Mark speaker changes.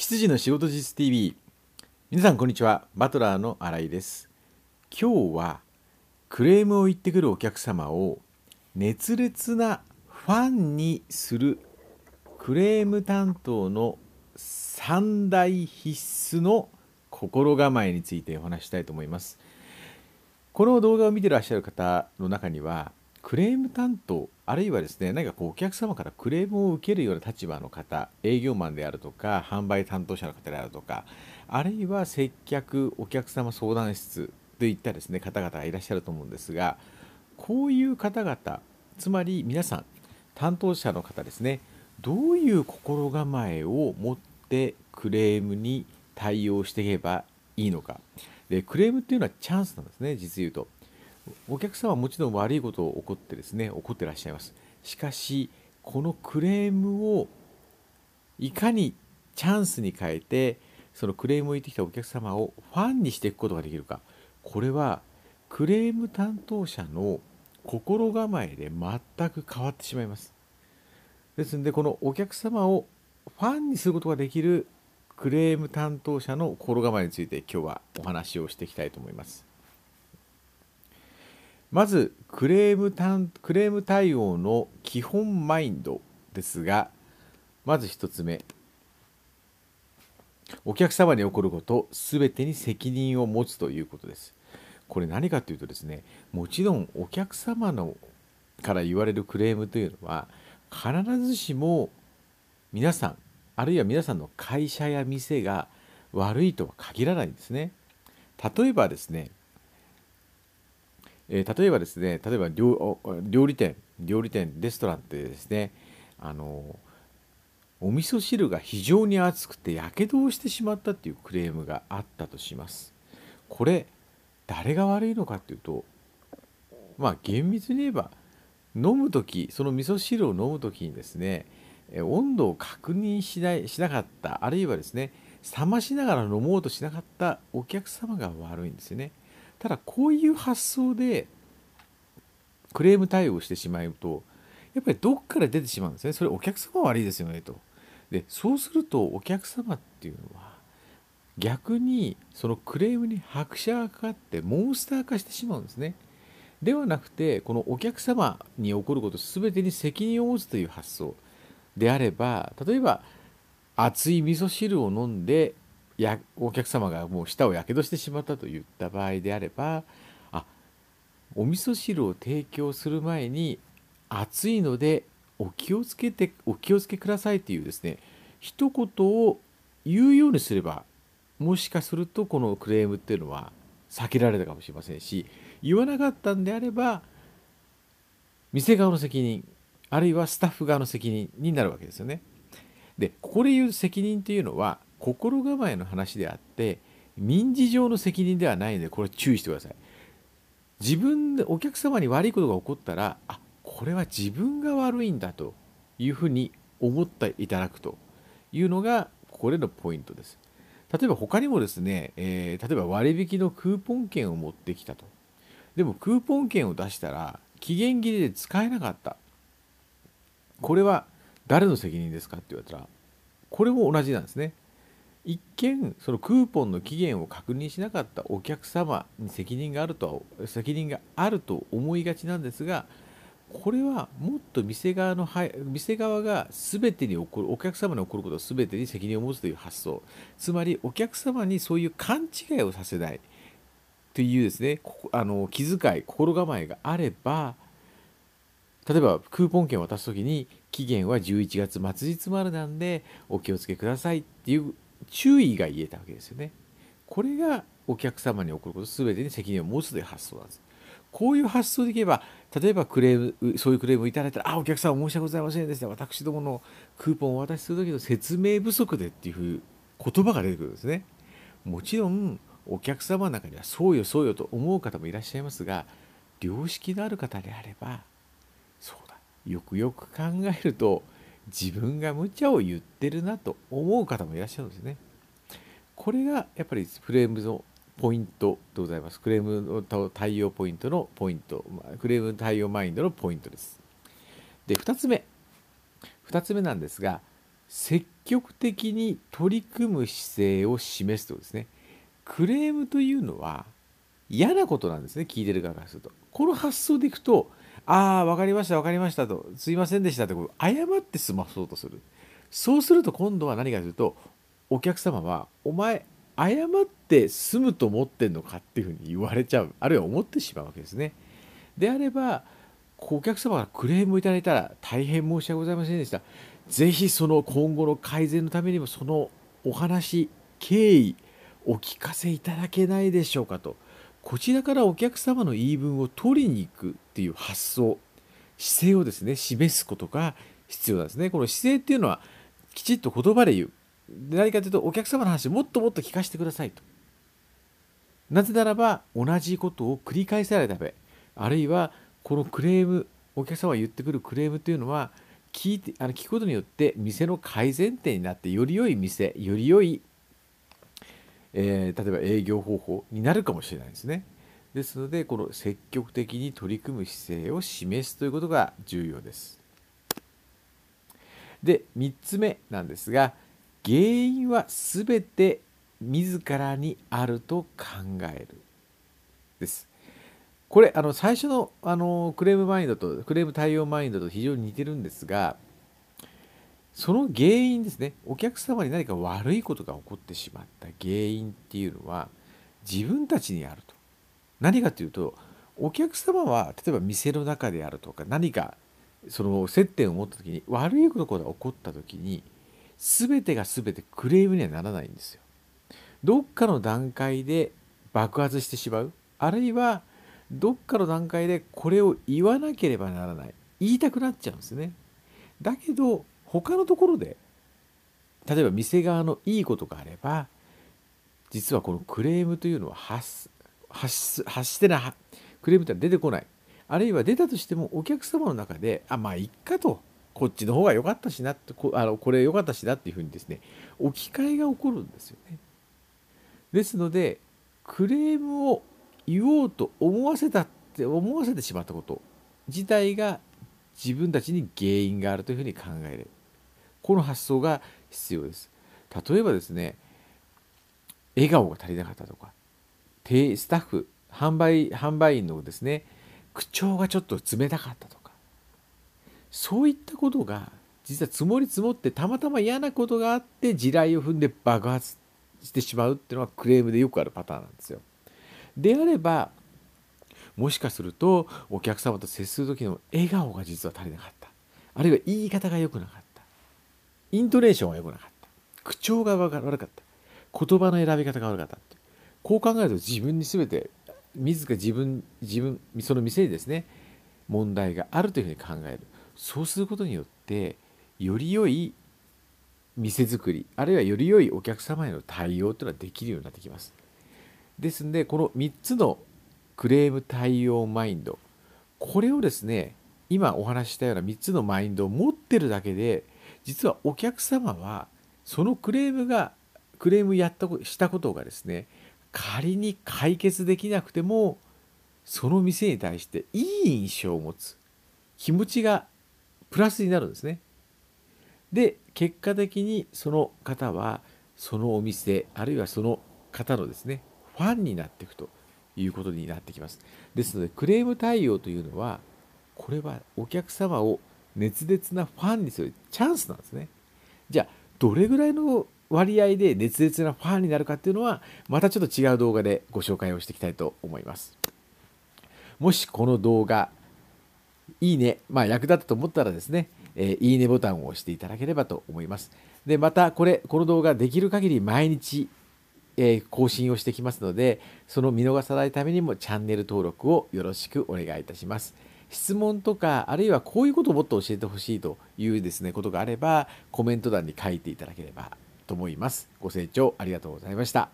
Speaker 1: 羊の仕事実 TV 皆さんこんにちは。バトラーの新井です。今日はクレームを言ってくるお客様を熱烈なファンにするクレーム担当の三大必須の心構えについてお話したいと思います。この動画を見てらっしゃる方の中にはクレーム担当あるいはですね何かこうお客様からクレームを受けるような立場の方営業マンであるとか販売担当者の方であるとかあるいは接客お客様相談室といったですね方々がいらっしゃると思うんですがこういう方々つまり皆さん担当者の方ですねどういう心構えを持ってクレームに対応していけばいいのか。でクレームっていうのはチャンスなんですね実言うと。お客様はもちろん悪いことを起こってですね怒ってらっしゃいます。しかしこのクレームをいかにチャンスに変えてそのクレームを言ってきたお客様をファンにしていくことができるか。これはクレーム担当者の心構えで全く変わってしまいます。ですのでこのお客様をファンにすることができるクレーム担当者の心構えについて今日はお話をしていきたいと思います。まずクレームクレーム対応の基本マインドですがまず1つ目。お客様に起こること全てに責任を持つということです。これ何かというとですねもちろんお客様のから言われるクレームというのは必ずしも皆さんあるいは皆さんの会社や店が悪いとは限らないんですね。例えばですねえー、例えばですね例えば料理店料理店レストランってですねあのお味噌汁が非常に熱くてやけどをしてしまったっていうクレームがあったとしますこれ誰が悪いのかっていうとまあ厳密に言えば飲む時その味噌汁を飲む時にですね温度を確認しないしなかったあるいはですね冷ましながら飲もうとしなかったお客様が悪いんですよね。ただこういう発想でクレーム対応してしまうとやっぱりどっから出てしまうんですね。それお客様は悪いですよねと。でそうするとお客様っていうのは逆にそのクレームに拍車がかかってモンスター化してしまうんですね。ではなくてこのお客様に起こること全てに責任を持つという発想であれば例えば熱い味噌汁を飲んでやお客様がもう舌をやけどしてしまったといった場合であればあお味噌汁を提供する前に熱いのでお気をつけてお気をつけくださいというですね一言を言うようにすればもしかするとこのクレームっていうのは避けられたかもしれませんし言わなかったんであれば店側の責任あるいはスタッフ側の責任になるわけですよね。でここで言う責任というのは心構えの話であって民事上の責任ではないのでこれ注意してください。自分でお客様に悪いことが起こったらあこれは自分が悪いんだというふうに思っていただくというのがここでのポイントです。例えば他にもですね、えー、例えば割引のクーポン券を持ってきたと。でもクーポン券を出したら期限切れで使えなかった。これは誰の責任ですかって言われたらこれも同じなんですね。一見そのクーポンの期限を確認しなかったお客様に責任があるとは責任があると思いがちなんですがこれはもっと店側の店側が全てに起こるお客様に起こることを全てに責任を持つという発想。つまりお客様にそういう勘違いをさせない。というですねあの気遣い心構えがあれば例えばクーポン券を渡す時に期限は11月末日までなんでお気をつけくださいっていう注意が言えたわけですよね。これがお客様に起こること全てに責任を持つという発想なんです。こういう発想でいけば例えばクレームそういうクレームをいただいたら「あお客様申し訳ございませんでした私どものクーポンをお渡しする時の説明不足で」っていう言葉が出てくるんですね。もちろんお客様の中にはそうよそうよと思う方もいらっしゃいますが良識のある方であればそうだよくよく考えると自分が無茶を言ってるなと思う方もいらっしゃるんですね。これがやっぱりフレームのポイントでございます。クレームの対応ポイントのポイント、クレーム対応マインドのポイントです。で、2つ目。2つ目なんですが、積極的に取り組む姿勢を示すとですねクレームというのは嫌なことなんですね聞いてる側からするとこの発想でいくとああ分かりました分かりましたと。すいませんでしたってこう謝って済まそうとする。そうすると今度は何かというとお客様はお前謝って済むと思ってんのかっていうふうに言われちゃう。あるいは思ってしまうわけですね。であればお客様からクレームをいただいたら大変申し訳ございませんでした。ぜひその今後の改善のためにもそのお話経緯お聞かせいただけないでしょうかと。こちらからお客様の言い分を取りに行くっていう発想姿勢をですね示すことが必要なんですね。この姿勢っていうのはきちっと言葉で言う。何かというとお客様の話をもっともっと聞かせてくださいと。なぜならば同じことを繰り返されたためあるいはこのクレームお客様が言ってくるクレームというのは聞いてあの聞くことによって店の改善点になってより良い店より良い、えー、例えば営業方法になるかもしれないですね。ですのでこの積極的に取り組む姿勢を示すということが重要です。で3つ目なんですが原因は全て自らにあると考えるです。これあの最初のあのクレームマインドとクレーム対応マインドと非常に似てるんですがその原因ですね。お客様に何か悪いことが起こってしまった原因っていうのは自分たちにあると。何かというとお客様は例えば店の中であるとか何かその接点を持った時に悪いことが起こった時に全てが全てクレームにはならないんですよ。どっかの段階で爆発してしまう。あるいはどっかの段階でこれを言わなければならない。言いたくなっちゃうんですね。だけど他のところで例えば店側のいいことがあれば実はこのクレームというのは発発発してないクレームって出てこない。あるいは出たとしてもお客様の中であまあいっかと。こっちの方が良かったしなってこあのこれ良かったしなっていうふうにですね置き換えが起こるんですよね。ですのでクレームを言おうと思わせたって思わせてしまったこと自体が自分たちに原因があるというふうに考える。この発想が必要です。例えばですね笑顔が足りなかったとかスタッフ販売販売員のですね口調がちょっと冷たかったとかそういったことが実は積もり積もってたまたま嫌なことがあって地雷を踏んで爆発してしまうっていうのはクレームでよくあるパターンなんですよ。であればもしかするとお客様と接する時の笑顔が実は足りなかった。あるいは言い方が良くなかった。イントネーションが良くなかった。口調が悪かった。言葉の選び方が悪かったこう考えると自分に全て自ら自分自分その店にですね問題があるというふうに考える。そうすることによってより良い店作りあるいはより良いお客様への対応というのはできるようになってきます。ですのでこの3つのクレーム対応マインド。これをですね今お話ししたような3つのマインドを持ってるだけで実はお客様はそのクレームがクレームやったしたことがですね仮に解決できなくてもその店に対していい印象を持つ気持ちがプラスになるんですね。で結果的にその方はそのお店あるいはその方のですねファンになっていくということになってきます。ですのでクレーム対応というのはこれはお客様を熱烈なファンにするチャンスなんですね。じゃあどれぐらいの割合で熱烈なファンになるかっていうのはまたちょっと違う動画でご紹介をしていきたいと思います。もしこの動画いいね、まあ、役立ったと思ったらですね、えー、いいねボタンを押していただければと思います。でまたこれこの動画できる限り毎日え更新をしてきますのでその見逃さないためにもチャンネル登録をよろしくお願いいたします。質問とかあるいはこういうことをもっと教えてほしいというですねことがあればコメント欄に書いていただければと思います。ご清聴ありがとうございました。